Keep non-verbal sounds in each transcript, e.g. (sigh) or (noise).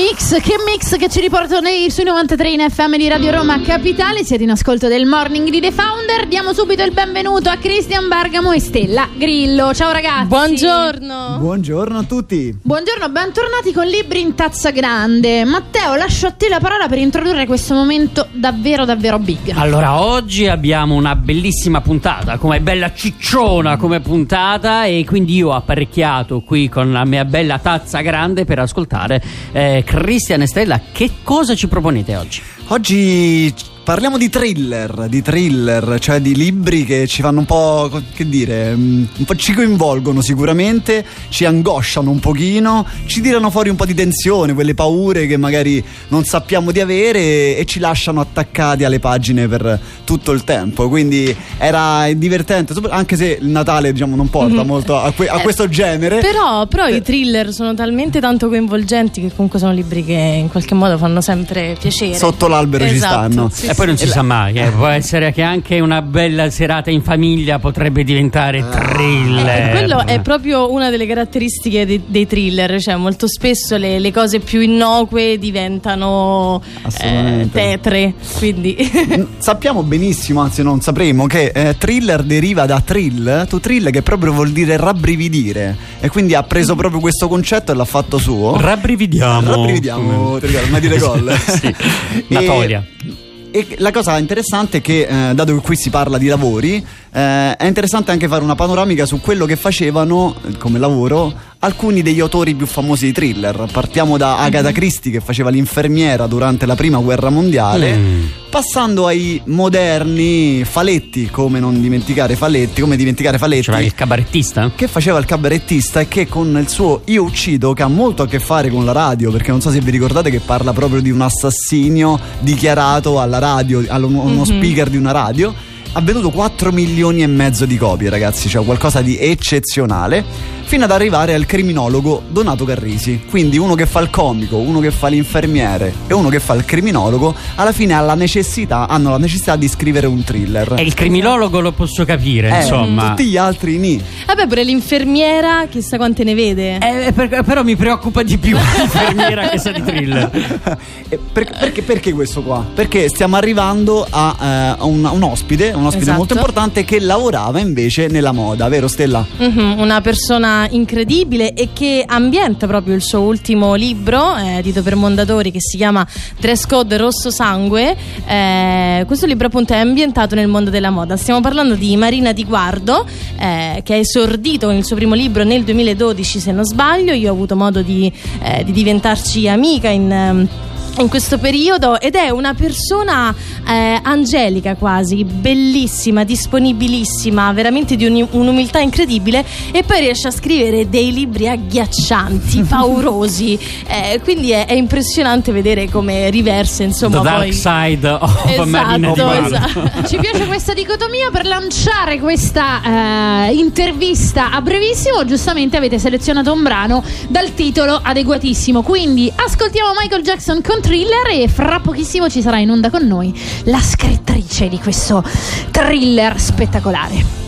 mix, che mix che ci riporto nei, sui 93 in FM di Radio Roma Capitale. Siete in ascolto del morning di The Founder. Diamo subito il benvenuto a Cristian Bergamo e Stella Grillo. Ciao ragazzi. Buongiorno. Buongiorno a tutti. Buongiorno, bentornati con Libri in tazza grande. Matteo, lascio a te la parola per introdurre questo momento davvero davvero big. Allora, oggi abbiamo una bellissima puntata, come bella cicciona come puntata e quindi io ho apparecchiato qui con la mia bella tazza grande per ascoltare eh, Cristian e Stella. Che cosa ci proponete oggi? Oggi parliamo di thriller, di thriller, cioè di libri che ci fanno un po', che dire, mm, un po' ci coinvolgono sicuramente, ci angosciano un pochino, ci tirano fuori un po' di tensione, quelle paure che magari non sappiamo di avere e ci lasciano attaccati alle pagine per tutto il tempo. Quindi era divertente, anche se il Natale diciamo non porta mm-hmm. molto a, que- a, questo genere. Però, però eh. i thriller sono talmente tanto coinvolgenti che comunque sono libri che in qualche modo fanno sempre piacere. Sotto l'albero esatto. ci stanno. Sì, poi non si sa mai, eh. può essere che anche una bella serata in famiglia potrebbe diventare ah. thriller. Eh, quello è proprio una delle caratteristiche dei, dei thriller, cioè molto spesso le, le cose più innocue diventano eh, tetre. Quindi. Sappiamo benissimo, anzi non sapremo, che eh, thriller deriva da thrill, to thrill che proprio vuol dire rabbrividire e quindi ha preso proprio questo concetto e l'ha fatto suo. Rabbrividiamo. Rabbrividiamo, ma dire gol. sì. Natolia. E la cosa interessante è che, eh, dato che qui si parla di lavori, eh, è interessante anche fare una panoramica su quello che facevano come lavoro alcuni degli autori più famosi di thriller. Partiamo da Agatha Christie che faceva l'infermiera durante la prima guerra mondiale, mm. passando ai moderni Faletti, come non dimenticare Faletti, come dimenticare Faletti. Cioè il cabarettista? Che faceva il cabarettista e che con il suo Io uccido, che ha molto a che fare con la radio, perché non so se vi ricordate che parla proprio di un assassinio dichiarato alla radio, a uno mm-hmm. speaker di una radio ha venduto 4 milioni e mezzo di copie, ragazzi, cioè qualcosa di eccezionale fino ad arrivare al criminologo Donato Carrisi. Quindi uno che fa il comico, uno che fa l'infermiere e uno che fa il criminologo, alla fine ha la necessità, hanno la necessità di scrivere un thriller. E il criminologo lo posso capire, eh, insomma. Tutti gli altri ni. Vabbè, pure l'infermiera, chissà quante ne vede. Eh, per, però mi preoccupa di più (laughs) l'infermiera che sa di thriller. per, perché, perché, questo qua? Perché stiamo arrivando a uh, un, un, ospite, un ospite esatto. molto importante che lavorava invece nella moda, vero Stella? Mm-hmm, una persona incredibile e che ambienta proprio il suo ultimo libro eh, edito per Mondadori che si chiama Dress Code Rosso Sangue. Eh, questo libro appunto è ambientato nel mondo della moda. Stiamo parlando di Marina Di Guardo eh, che è esordito con il suo primo libro nel 2012 se non sbaglio. Io ho avuto modo di, eh, di diventarci amica in ehm, in questo periodo ed è una persona eh, angelica quasi, bellissima, disponibilissima, veramente di un, un'umiltà incredibile e poi riesce a scrivere dei libri agghiaccianti, (laughs) paurosi, eh, quindi è, è, impressionante vedere come riversa insomma The dark side of esatto, Marina esatto. Ci piace questa dicotomia? Per lanciare questa eh, intervista a brevissimo, giustamente avete selezionato un brano dal titolo adeguatissimo, quindi ascoltiamo Michael Jackson con thriller e fra pochissimo ci sarà in onda con noi la scrittrice di questo thriller spettacolare.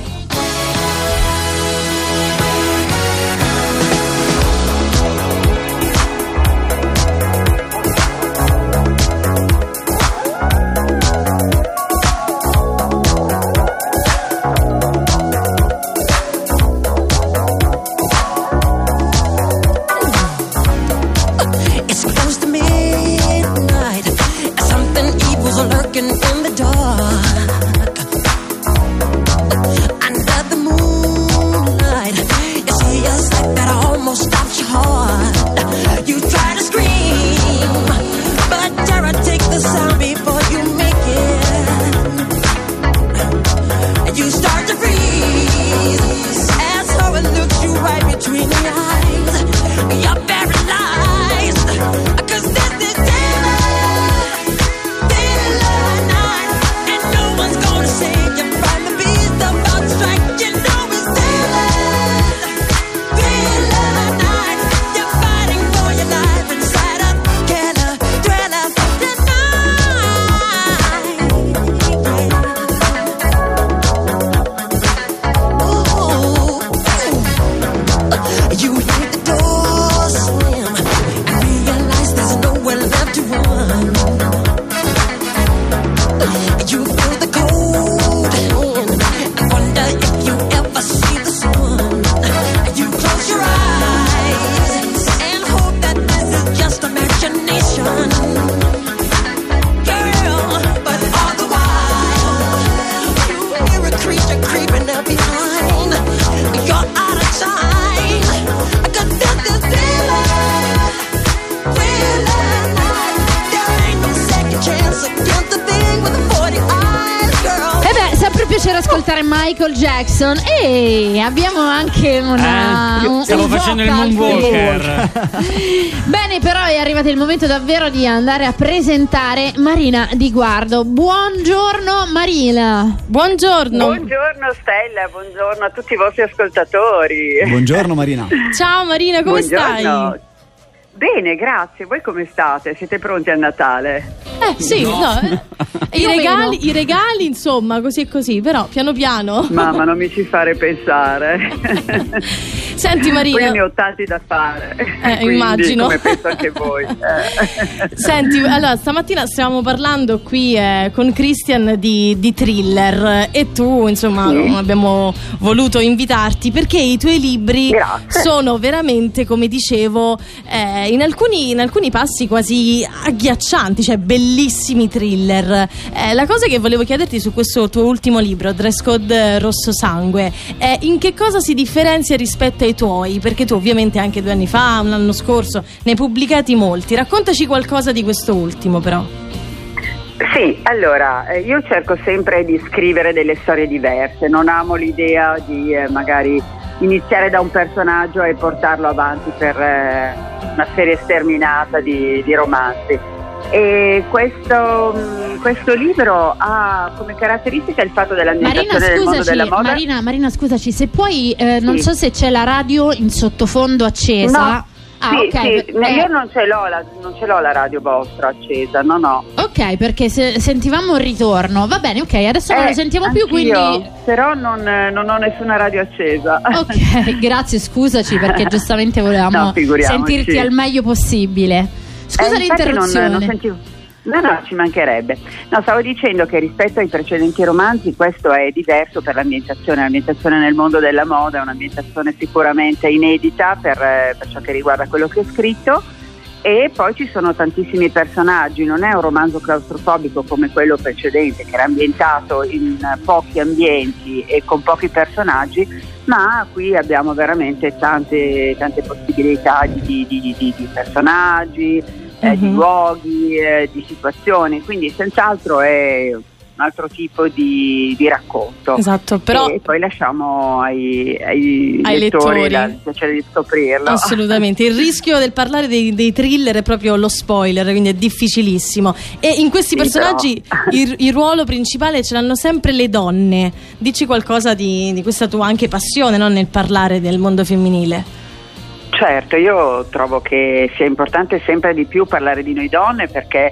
Ascoltare Michael Jackson e abbiamo anche una. Eh, un- stiamo un facendo il moonwalker. (laughs) Bene, però è arrivato il momento davvero di andare a presentare Marina Di Guardo. Buongiorno Marina. Buongiorno. Buongiorno Stella, buongiorno a tutti i vostri ascoltatori. Buongiorno Marina. Ciao Marina, come Buongiorno. stai? Bene, grazie. Voi come state? Siete pronti a Natale? Eh sì, no. eh. (laughs) I, regali. I regali, insomma, così e così, però piano piano. Mamma, non mi ci fare pensare. (laughs) Senti Poi Marina, ne ho tanti da fare. Eh, (laughs) Quindi, immagino. Come penso anche voi. Eh. Senti, allora stamattina stavamo parlando qui eh, con Christian di, di thriller e tu, insomma, Sì. abbiamo voluto invitarti perché i tuoi libri Grazie. sono veramente, come dicevo, eh, in, alcuni, in alcuni passi quasi agghiaccianti, cioè bellissimi thriller. Eh, la cosa che volevo chiederti su questo tuo ultimo libro, Dress Code Rosso Sangue, è in che cosa si differenzia rispetto ai tuoi? Perché tu ovviamente anche due anni fa, un anno scorso, ne hai pubblicati molti. Raccontaci qualcosa di questo ultimo però. Sì, allora, eh, io cerco sempre di scrivere delle storie diverse, non amo l'idea di eh, magari iniziare da un personaggio e portarlo avanti per eh, una serie sterminata di, di romanzi. E questo, mh, questo libro ha come caratteristica il fatto Marina, dell'ambientazione del mondo scusaci, della moda. Marina, Marina, scusaci, se poi eh, non Sì. so se c'è la radio in sottofondo accesa. No. Ah, sì, ok. sì, per- eh, io non ce, l'ho la, non ce l'ho la radio vostra accesa, no, no. Ok, perché se- sentivamo il ritorno. Va bene, ok, adesso non Eh, lo sentiamo più, quindi. Però non, eh, non ho nessuna radio accesa. Ok, (laughs) grazie, scusaci perché giustamente volevamo No, sentirti al meglio possibile. Scusa Eh, l'interruzione. Non, non sentivo. No, no, ci mancherebbe. No, stavo dicendo che rispetto ai precedenti romanzi questo è diverso per l'ambientazione. L'ambientazione nel mondo della moda è un'ambientazione sicuramente inedita per, eh, per ciò che riguarda quello che ho scritto. E poi ci sono tantissimi personaggi, non è un romanzo claustrofobico come quello precedente che era ambientato in pochi ambienti e con pochi personaggi, ma qui abbiamo veramente tante, tante possibilità di- di- di- di personaggi, eh, di Mhm. luoghi, eh, di situazioni, quindi senz'altro è un altro tipo di, di racconto. Esatto, però E poi lasciamo ai, ai Ai lettori, lettori. il piacere di scoprirlo. Assolutamente, il rischio del parlare dei, dei thriller è proprio lo spoiler, quindi è difficilissimo. E in questi Sì, personaggi (laughs) il, il ruolo principale ce l'hanno sempre le donne. Dici qualcosa di, di questa tua anche passione no? nel parlare del mondo femminile. Certo, io trovo che sia importante sempre di più parlare di noi donne perché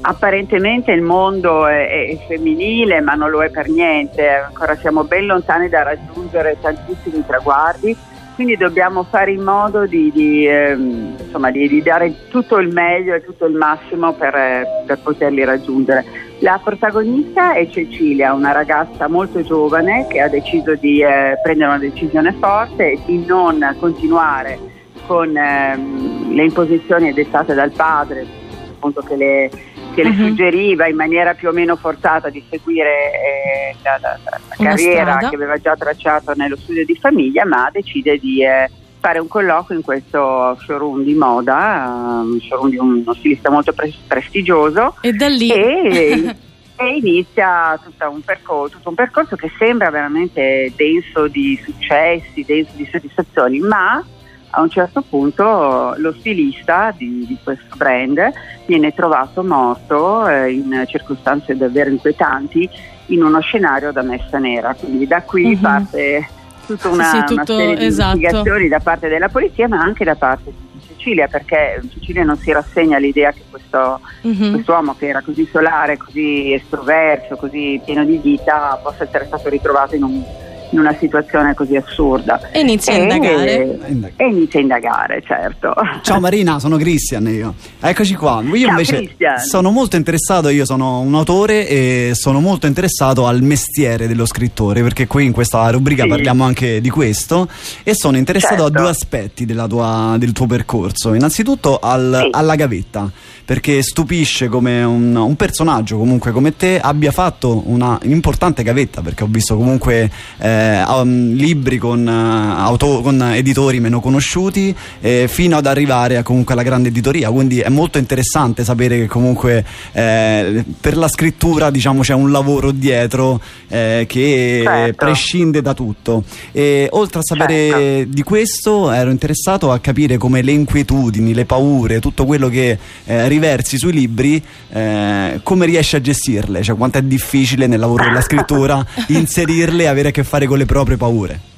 apparentemente il mondo è, è femminile ma non lo è per niente, ancora siamo ben lontani da raggiungere tantissimi traguardi, quindi dobbiamo fare in modo di, di, ehm, insomma, di- di dare tutto il meglio e tutto il massimo per, per poterli raggiungere. La protagonista è Cecilia, una ragazza molto giovane che ha deciso di eh, prendere una decisione forte e di non continuare con ehm, le imposizioni dettate dal padre, appunto che le, che le Mhm. suggeriva in maniera più o meno forzata di seguire eh, la, la- la- carriera strada. che aveva già tracciato nello studio di famiglia, ma decide di eh, fare un colloquio in questo showroom di moda, un showroom di uno stilista molto pre- prestigioso E da lì. e, (laughs) e inizia tutta un percorso, tutto un percorso che sembra veramente denso di successi, denso di soddisfazioni, ma a un certo punto lo stilista di, di questo brand viene trovato morto eh, in circostanze davvero inquietanti in uno scenario da messa nera. Quindi da qui Mhm. parte tutta una, Sì, sì, una tutto- serie di esatto. investigazioni da parte della polizia, ma anche da parte di Cecilia, perché Cecilia non si rassegna all'idea che questo Mhm. quest'uomo che era così solare, così estroverso, così pieno di vita, possa essere stato ritrovato in, un- in una situazione così assurda. E inizia a indagare. E inizia a indagare, certo. Ciao Marina, sono Christian io. Eccoci qua. Io Ciao, invece Christian. sono molto interessato, io sono un autore e sono molto interessato al mestiere dello scrittore, perché qui in questa rubrica Sì. parliamo anche di questo e sono interessato Certo. a due aspetti della tua- del tuo percorso. Innanzitutto al- Sì. alla gavetta, perché stupisce come un, un personaggio comunque come te abbia fatto una importante gavetta, perché ho visto comunque eh, eh, um, libri con, uh, auto, con, editori meno conosciuti eh, fino ad arrivare a, comunque alla grande editoria quindi è molto interessante sapere che comunque eh, per la scrittura diciamo c'è un lavoro dietro eh, che Certo. prescinde da tutto e oltre a sapere Certo. di questo ero interessato a capire come le inquietudini, le paure, tutto quello che eh, riversi sui libri, eh, come riesci a gestirle, cioè quanto è difficile nel lavoro della scrittura (laughs) inserirle e avere a che fare con le proprie paure.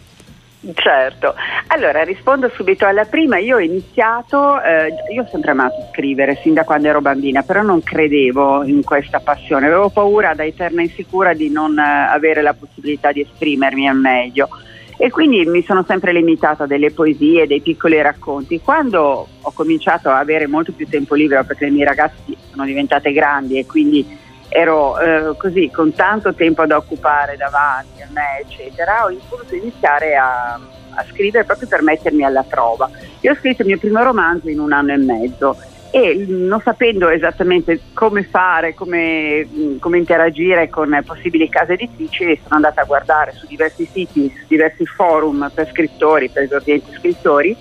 Certo, allora rispondo subito alla prima. Io ho iniziato, eh, io ho sempre amato scrivere sin da quando ero bambina, però non credevo in questa passione, avevo paura da eterna insicura di non eh, avere la possibilità di esprimermi al meglio e quindi mi sono sempre limitata a delle poesie, dei piccoli racconti. Quando ho cominciato a avere molto più tempo libero perché le mie ragazze sono diventate grandi e quindi ero eh, così con tanto tempo da occupare davanti a me, eccetera, ho voluto iniziare a, a scrivere proprio per mettermi alla prova. Io ho scritto il mio primo romanzo in un anno e mezzo e non sapendo esattamente come fare, come, mh, come interagire con possibili case editrici, sono andata a guardare su diversi siti, su diversi forum per scrittori, per esordienti scrittori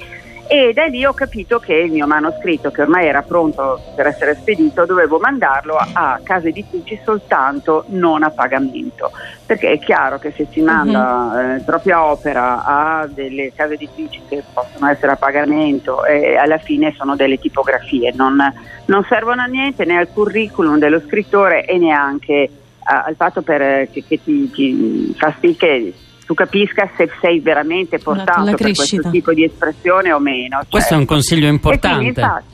e da lì ho capito che il mio manoscritto, che ormai era pronto per essere spedito, dovevo mandarlo a, case editrici soltanto non a pagamento, perché è chiaro che se si manda eh, propria opera a delle case editrici che possono essere a pagamento e alla fine sono delle tipografie, non, non servono a niente né al curriculum dello scrittore e neanche a- al fatto per, che, che ti, ti fa sì che tu capisca se sei veramente portato la per questo tipo di espressione o meno. Questo è un consiglio E importante. infatti,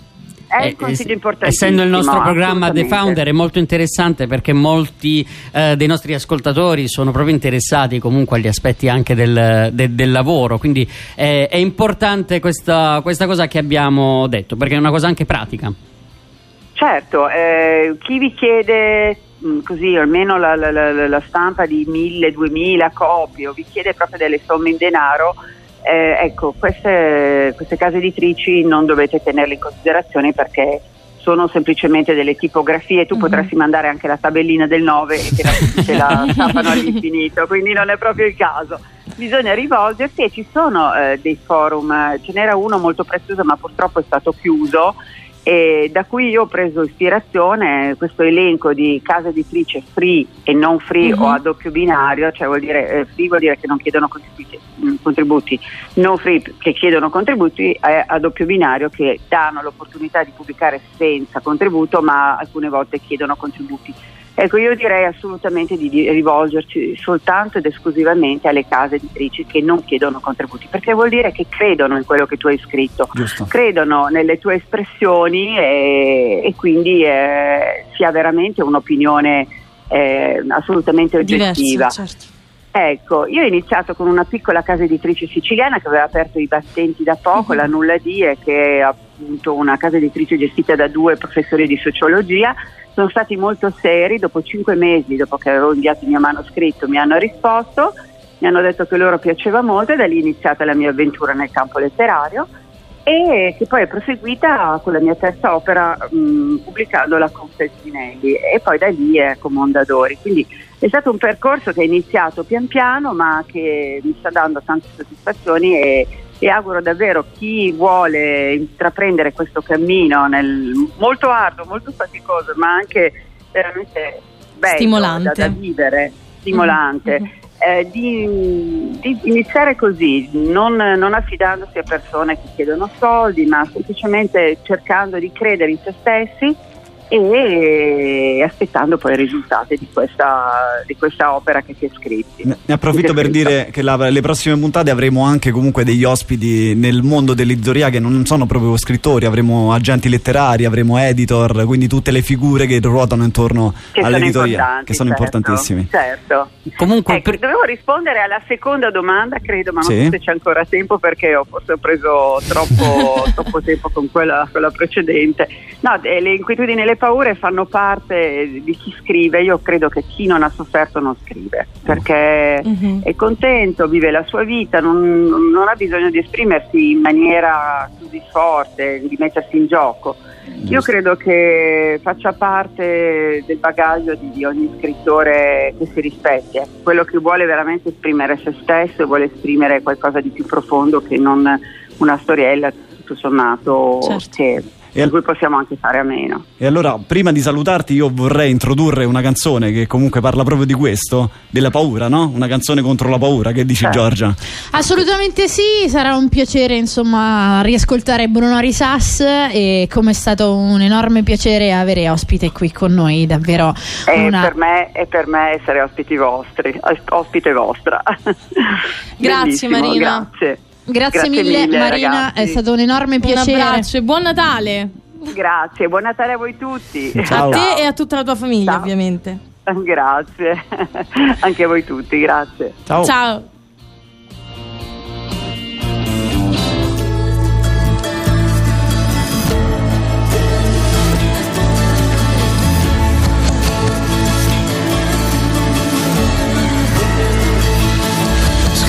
è Eh, un consiglio es- importantissimo. Essendo il nostro programma The. Founder è molto interessante perché molti eh, dei nostri ascoltatori sono proprio interessati comunque agli aspetti anche del, de- del lavoro, quindi eh, è importante questa, questa cosa che abbiamo detto perché è una cosa anche pratica. Certo, eh, chi vi chiede mh, così almeno la, la- la- la stampa di 1000-2000 copie o vi chiede proprio delle somme in denaro, eh, ecco, queste, queste case editrici non dovete tenerle in considerazione perché sono semplicemente delle tipografie, tu potresti mandare anche la tabellina del 9 e te la, (laughs) te la stampano all'infinito, quindi non è proprio il caso. Bisogna rivolgersi e ci sono eh, dei forum, eh, ce n'era uno molto prezioso ma purtroppo è stato chiuso e da cui io ho preso ispirazione questo elenco di case editrici free e non free Mhm. o a doppio binario, cioè vuol dire eh, free vuol dire che non chiedono contributi, mm, contributi, non free che chiedono contributi eh, a doppio binario che danno l'opportunità di pubblicare senza contributo ma alcune volte chiedono contributi. Ecco, io direi assolutamente di rivolgerci soltanto ed esclusivamente alle case editrici che non chiedono contributi, perché vuol dire che credono in quello che tu hai scritto Giusto? credono nelle tue espressioni e, e quindi eh, si ha veramente un'opinione eh, assolutamente oggettiva. Diversa, certo. Ecco, io ho iniziato con una piccola casa editrice siciliana che aveva aperto i battenti da poco, Mhm. la Nulla Dire, che è appunto una casa editrice gestita da due professori di sociologia. Sono stati molto seri, dopo cinque mesi, dopo che avevo inviato il mio manoscritto, mi hanno risposto, mi hanno detto che loro piaceva molto e da lì è iniziata la mia avventura nel campo letterario e che poi è proseguita con la mia terza opera mh, pubblicandola con Felsinelli e poi da lì è con Mondadori. Quindi è stato un percorso che è iniziato pian piano ma che mi sta dando tante soddisfazioni e, e auguro davvero chi vuole intraprendere questo cammino nel, molto arduo, molto faticoso ma anche veramente bello Stimolante. da, da vivere, stimolante. Mhm. eh, di, di iniziare così, non, non affidandosi a persone che chiedono soldi, ma semplicemente cercando di credere in se stessi e aspettando poi i risultati di questa, di questa opera che si è scritta. Ne approfitto per dire che la- le prossime puntate avremo anche comunque degli ospiti nel mondo dell'editoria che non sono proprio scrittori, avremo agenti letterari, avremo editor, quindi tutte le figure che ruotano intorno Che all'editoria, che sono certo, importantissimi. Certo. Comunque, Ecco, per- dovevo rispondere alla seconda domanda, credo, ma non Sì. so se c'è ancora tempo perché ho forse ho preso troppo, (laughs) troppo tempo con quella, quella precedente. No, eh, le inquietudini e le paure fanno parte di chi scrive, io credo che chi non ha sofferto non scrive, perché Mhm. è contento, vive la sua vita, non, non ha bisogno di esprimersi in maniera così forte, di mettersi in gioco. Io credo che faccia parte del bagaglio di, di ogni scrittore che si rispetti, ecco. quello che vuole veramente esprimere se stesso e vuole esprimere qualcosa di più profondo che non una storiella tutto sommato Certo. che, E al- cui possiamo anche fare a meno. E allora, prima di salutarti, io vorrei introdurre una canzone che comunque parla proprio di questo, della paura, no? Una canzone contro la paura, che dici Certo. Giorgia? Assolutamente sì, sarà un piacere insomma riascoltare Bruno Risas e come è stato un enorme piacere avere ospite qui con noi, davvero E una... per me è per me essere ospiti vostri, os- ospite vostra. Grazie, Marina. Grazie. Grazie, mille, Marina, ragazzi. è stato un enorme Un piacere. abbraccio e buon Natale Grazie, buon Natale a voi tutti. Ciao. a te e a tutta la tua famiglia, Ciao. ovviamente. (laughs) Grazie, (laughs) anche a voi tutti, grazie. Ciao. Ciao.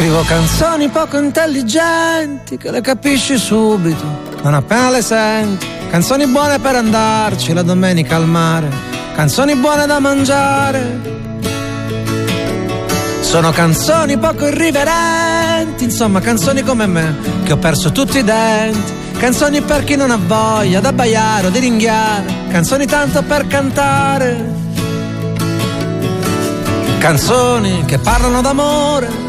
Scrivo canzoni poco intelligenti che le capisci subito, non appena le senti. Canzoni buone per andarci la domenica al mare, canzoni buone da mangiare. Sono canzoni poco irriverenti, insomma canzoni come me, che ho perso tutti i denti. Canzoni per chi non ha voglia d'abbaiare o di ringhiare, canzoni tanto per cantare. Canzoni che parlano d'amore,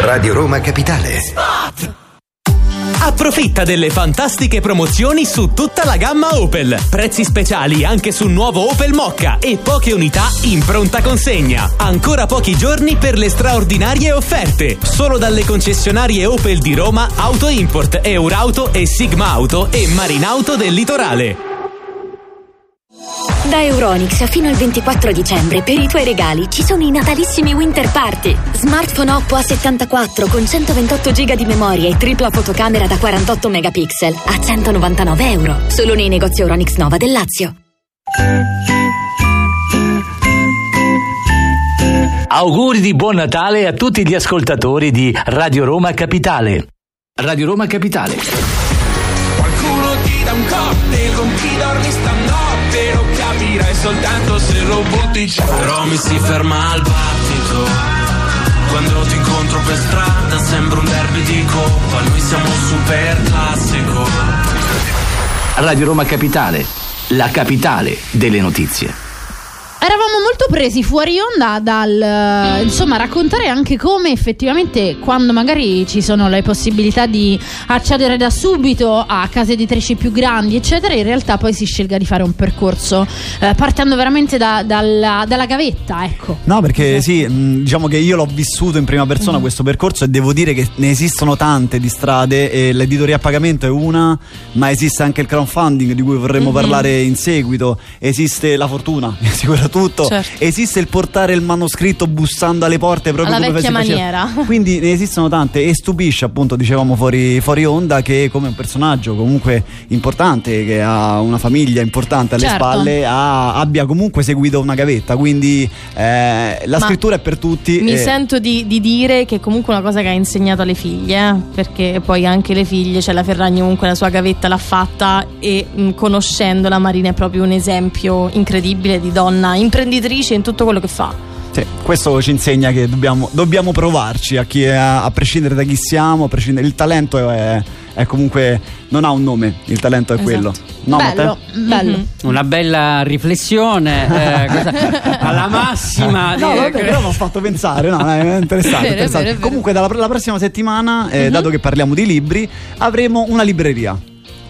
Radio Roma Capitale. Approfitta delle fantastiche promozioni su tutta la gamma Opel. Prezzi speciali anche sul nuovo Opel Mocca e poche unità in pronta consegna. Ancora pochi giorni per le straordinarie offerte. Solo dalle concessionarie Opel di Roma, Auto Import, Eurauto e Sigma Auto e Marinauto del Litorale. Da Euronix fino al 24 dicembre per i tuoi regali ci sono i natalissimi Winter Party. Smartphone Oppo A74 con 128 GB di memoria e tripla fotocamera da 48 megapixel a 199 euro. Solo nei negozi Euronix Nova del Lazio. Auguri di buon Natale a tutti gli ascoltatori di Radio Roma Capitale. Radio Roma Capitale. Qualcuno ti dà un cocktail con chi dormi stanotte capirai soltanto se lo butti giù. Però mi si ferma al battito. Quando ti incontro per strada sembra un derby di coppa. Noi siamo super classico. Radio Roma Capitale, la capitale delle notizie. Eravamo molto presi fuori onda dal eh, insomma raccontare anche come effettivamente quando magari ci sono le possibilità di accedere da subito a case editrici più grandi eccetera in realtà poi si scelga di fare un percorso eh, partendo veramente da- dalla, dalla gavetta ecco. No, perché sì, mh, diciamo che io l'ho vissuto in prima persona questo percorso e devo dire che ne esistono tante di strade e l'editoria a pagamento è una, ma esiste anche il crowdfunding di cui vorremmo parlare in seguito, esiste la fortuna, (laughs) mi assicura tutto, Certo. esiste il portare il manoscritto bussando alle porte proprio Alla come vecchia maniera. (laughs) Quindi ne esistono tante e stupisce appunto, dicevamo fuori, fuori onda, che come un personaggio comunque importante, che ha una famiglia importante alle Certo. spalle, ha- abbia comunque seguito una gavetta, quindi eh, la Ma scrittura è per tutti. Mi e- sento di, di dire che comunque è una cosa che ha insegnato alle figlie, eh, perché poi anche le figlie, cioè la Ferragni comunque la sua gavetta l'ha fatta e mh, conoscendola Marina è proprio un esempio incredibile di donna imprenditrice in tutto quello che fa. Sì, questo ci insegna che dobbiamo, dobbiamo provarci a, chi è- a prescindere da chi siamo, a prescindere, il talento è, è comunque non ha un nome, il talento è Esatto. quello. No, bello Matteo? bello Mhm. Una bella riflessione eh, (laughs) alla massima. No, di- vabbè, però mi ha fatto pensare, no, è interessante. (laughs) Vero, è interessante. vero, è vero. Comunque, dalla la prossima settimana, eh, dato che parliamo di libri, avremo una libreria.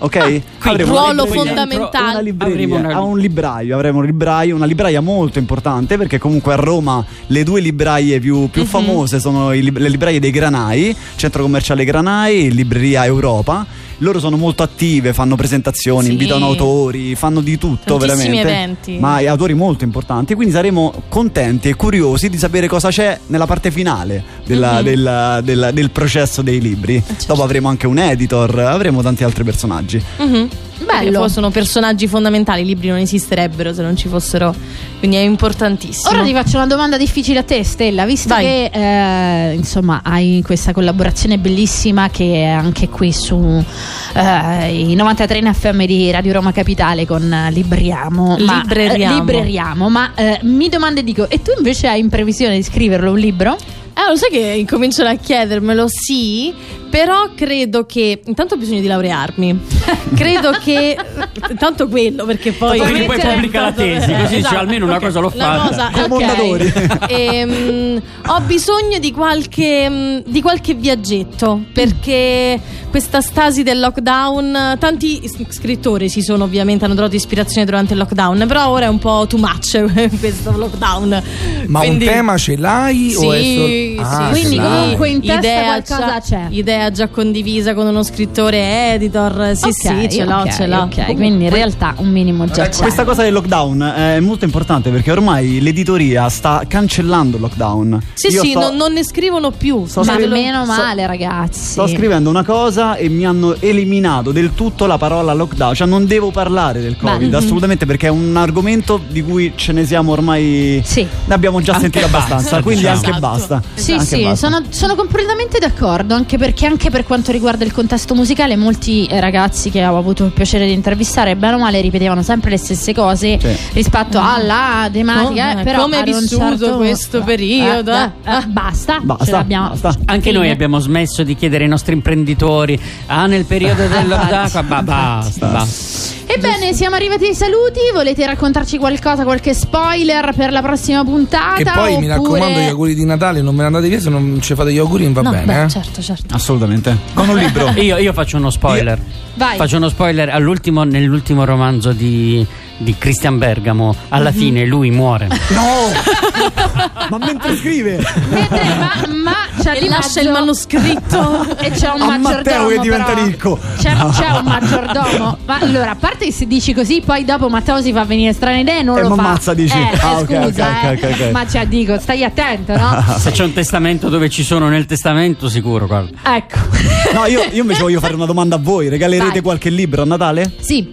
Ok? Avremo una ruolo fondamentale. Una libreria, una- a un libraio, avremo un libraio, una libraia molto importante perché comunque a Roma le due libraie più, più famose sono i le libraie dei Granai, Centro Commerciale Granai, Libreria Europa. Loro sono molto attive, fanno presentazioni, Sì. invitano autori, fanno di tutto Tantissimi veramente. eventi. Ma autori molto importanti, quindi saremo contenti e curiosi di sapere cosa c'è nella parte finale della- Mhm. della- della- del processo dei libri. certo. Dopo avremo anche un editor, avremo tanti altri personaggi. Mhm. Bello. Sono personaggi fondamentali, i libri non esisterebbero se non ci fossero, quindi è importantissimo. Ora ti faccio una domanda difficile a te, Stella, visto Vai. che eh, insomma hai questa collaborazione bellissima che è anche qui su eh, i 93 FM di Radio Roma Capitale con Libriamo. Ma, Libreriamo. eh, libreriamo, ma eh, mi domando e dico, e tu invece hai in previsione di scriverlo un libro? Eh, lo sai che incominciano a chiedermelo, sì, però credo che intanto ho bisogno di laurearmi. credo che tanto quello perché poi Poi poi pubblica la tesi, così dice, almeno una cosa l'ho Una fatta. cosa, Come ok. Mondadori. Ehm, ho bisogno di qualche, mm, di qualche viaggetto perché questa stasi del lockdown, tanti scrittori si sono ovviamente hanno trovato ispirazione durante il lockdown, però ora è un po' too much (laughs) questo lockdown. Ma Quindi- un tema ce l'hai o è sì, solo... sì, Ah, sì. Quindi comunque in testa idea qualcosa c'è. idea già condivisa con uno scrittore editor. Sì, Ok, sì, ce l'ho, ok, ce l'ho. Ok, quindi in realtà un minimo già c'è. Questa cosa del lockdown è molto importante perché ormai l'editoria sta cancellando il lockdown. Sì, Io sì, sto- non, non ne scrivono più. sto Ma ve lo- meno sto- male, ragazzi. Sto scrivendo una cosa e mi hanno eliminato del tutto la parola lockdown, cioè non devo parlare del Covid, Beh. assolutamente perché è un argomento di cui ce ne siamo ormai Sì. ne abbiamo già Anche sentito basta, abbastanza, quindi diciamo. anche Esatto. basta. Sì, Anche sì, basta. sono, sono completamente d'accordo, anche perché anche per quanto riguarda il contesto musicale, molti eh, ragazzi che ho avuto il piacere di intervistare, bene o male, ripetevano sempre le stesse cose Sì. rispetto alla tematica. Come- eh, però come hai vissuto certo- questo periodo, Eh, eh? eh, eh, basta, Basta, ce l'abbiamo. basta. Anche noi abbiamo smesso di chiedere ai nostri imprenditori, ah, nel periodo del (laughs) lockdown, basta, basta. Ebbene, siamo arrivati ai saluti. Volete raccontarci qualcosa, qualche spoiler per la prossima puntata? Che poi mi oppure- raccomando gli auguri di Natale, non me ne andate via, se non ci fate gli auguri non va No, bene. beh, eh. certo, certo. Assolutamente. Con un libro. (laughs) Io, io faccio uno spoiler. Vai. Faccio uno spoiler all'ultimo, nell'ultimo romanzo di, di Christian Bergamo. Alla fine lui muore. No! Ma mentre scrive? Mentre- ma, ma c'è E lascia il manoscritto. (laughs) E c'è un A maggiordomo. Matteo che diventa però. ricco. C'è, c'è un maggiordomo. Ma allora, a parte che se dici così, poi dopo Matteo si fa venire strane idee, non Eh, lo ma fa. ammazza, dici? Eh, Ah, eh, ok, scusa, ok, eh. ok, ok. Ma cioè, dico, stai attento, no? (laughs) Se c'è un testamento dove ci sono nel testamento, sicuro, guarda. ecco. No, io, io invece voglio fare una domanda a voi. Regalerete Vai. qualche libro a Natale? Sì,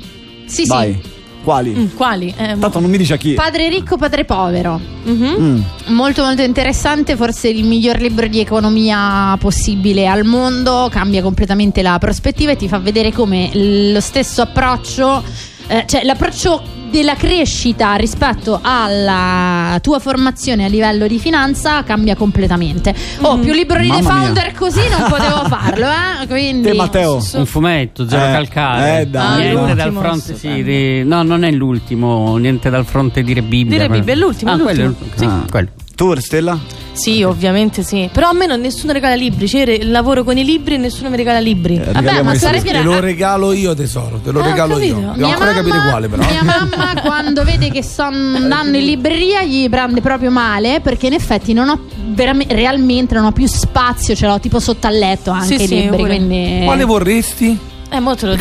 sì, Vai. sì. Quali? Mm, Quali? Eh, Tanto non mi dice a chi. Padre ricco, padre povero. mhm. Mm. Molto molto interessante, forse il miglior libro di economia possibile al mondo, cambia completamente la prospettiva e ti fa vedere come lo stesso approccio, eh, cioè l'approccio della crescita rispetto alla tua formazione a livello di finanza cambia completamente. Oh, più libro di The Mamma mia. Founder così non (laughs) potevo farlo, eh? Quindi Te Matteo. Un fumetto, zero Eh, calcare. eh, dai, niente l'ultimo, dal fronte, sì, di- no, non è l'ultimo, niente dal fronte di Re Bibbia. Di Re Bibbia, è l'ultimo, Ah, è quello l'ultimo. l'ultimo. Ah. Sì, quello. Tu, Stella? Sì, ovviamente sì. Però a me non, nessuno regala libri. Cioè, re- lavoro con i libri e nessuno mi regala libri. Eh, regaliamo ma sarebbe Te lo regalo io tesoro, te lo Ah, regalo io. Devo ancora capire quale però. mia (laughs) mamma quando vede che sto andando in libreria gli prende proprio male perché in effetti non ho veramente, realmente non ho più spazio, ce l'ho tipo sotto al letto anche Sì, i sì, libri, pure. quindi Quale vorresti? Eh, mo te lo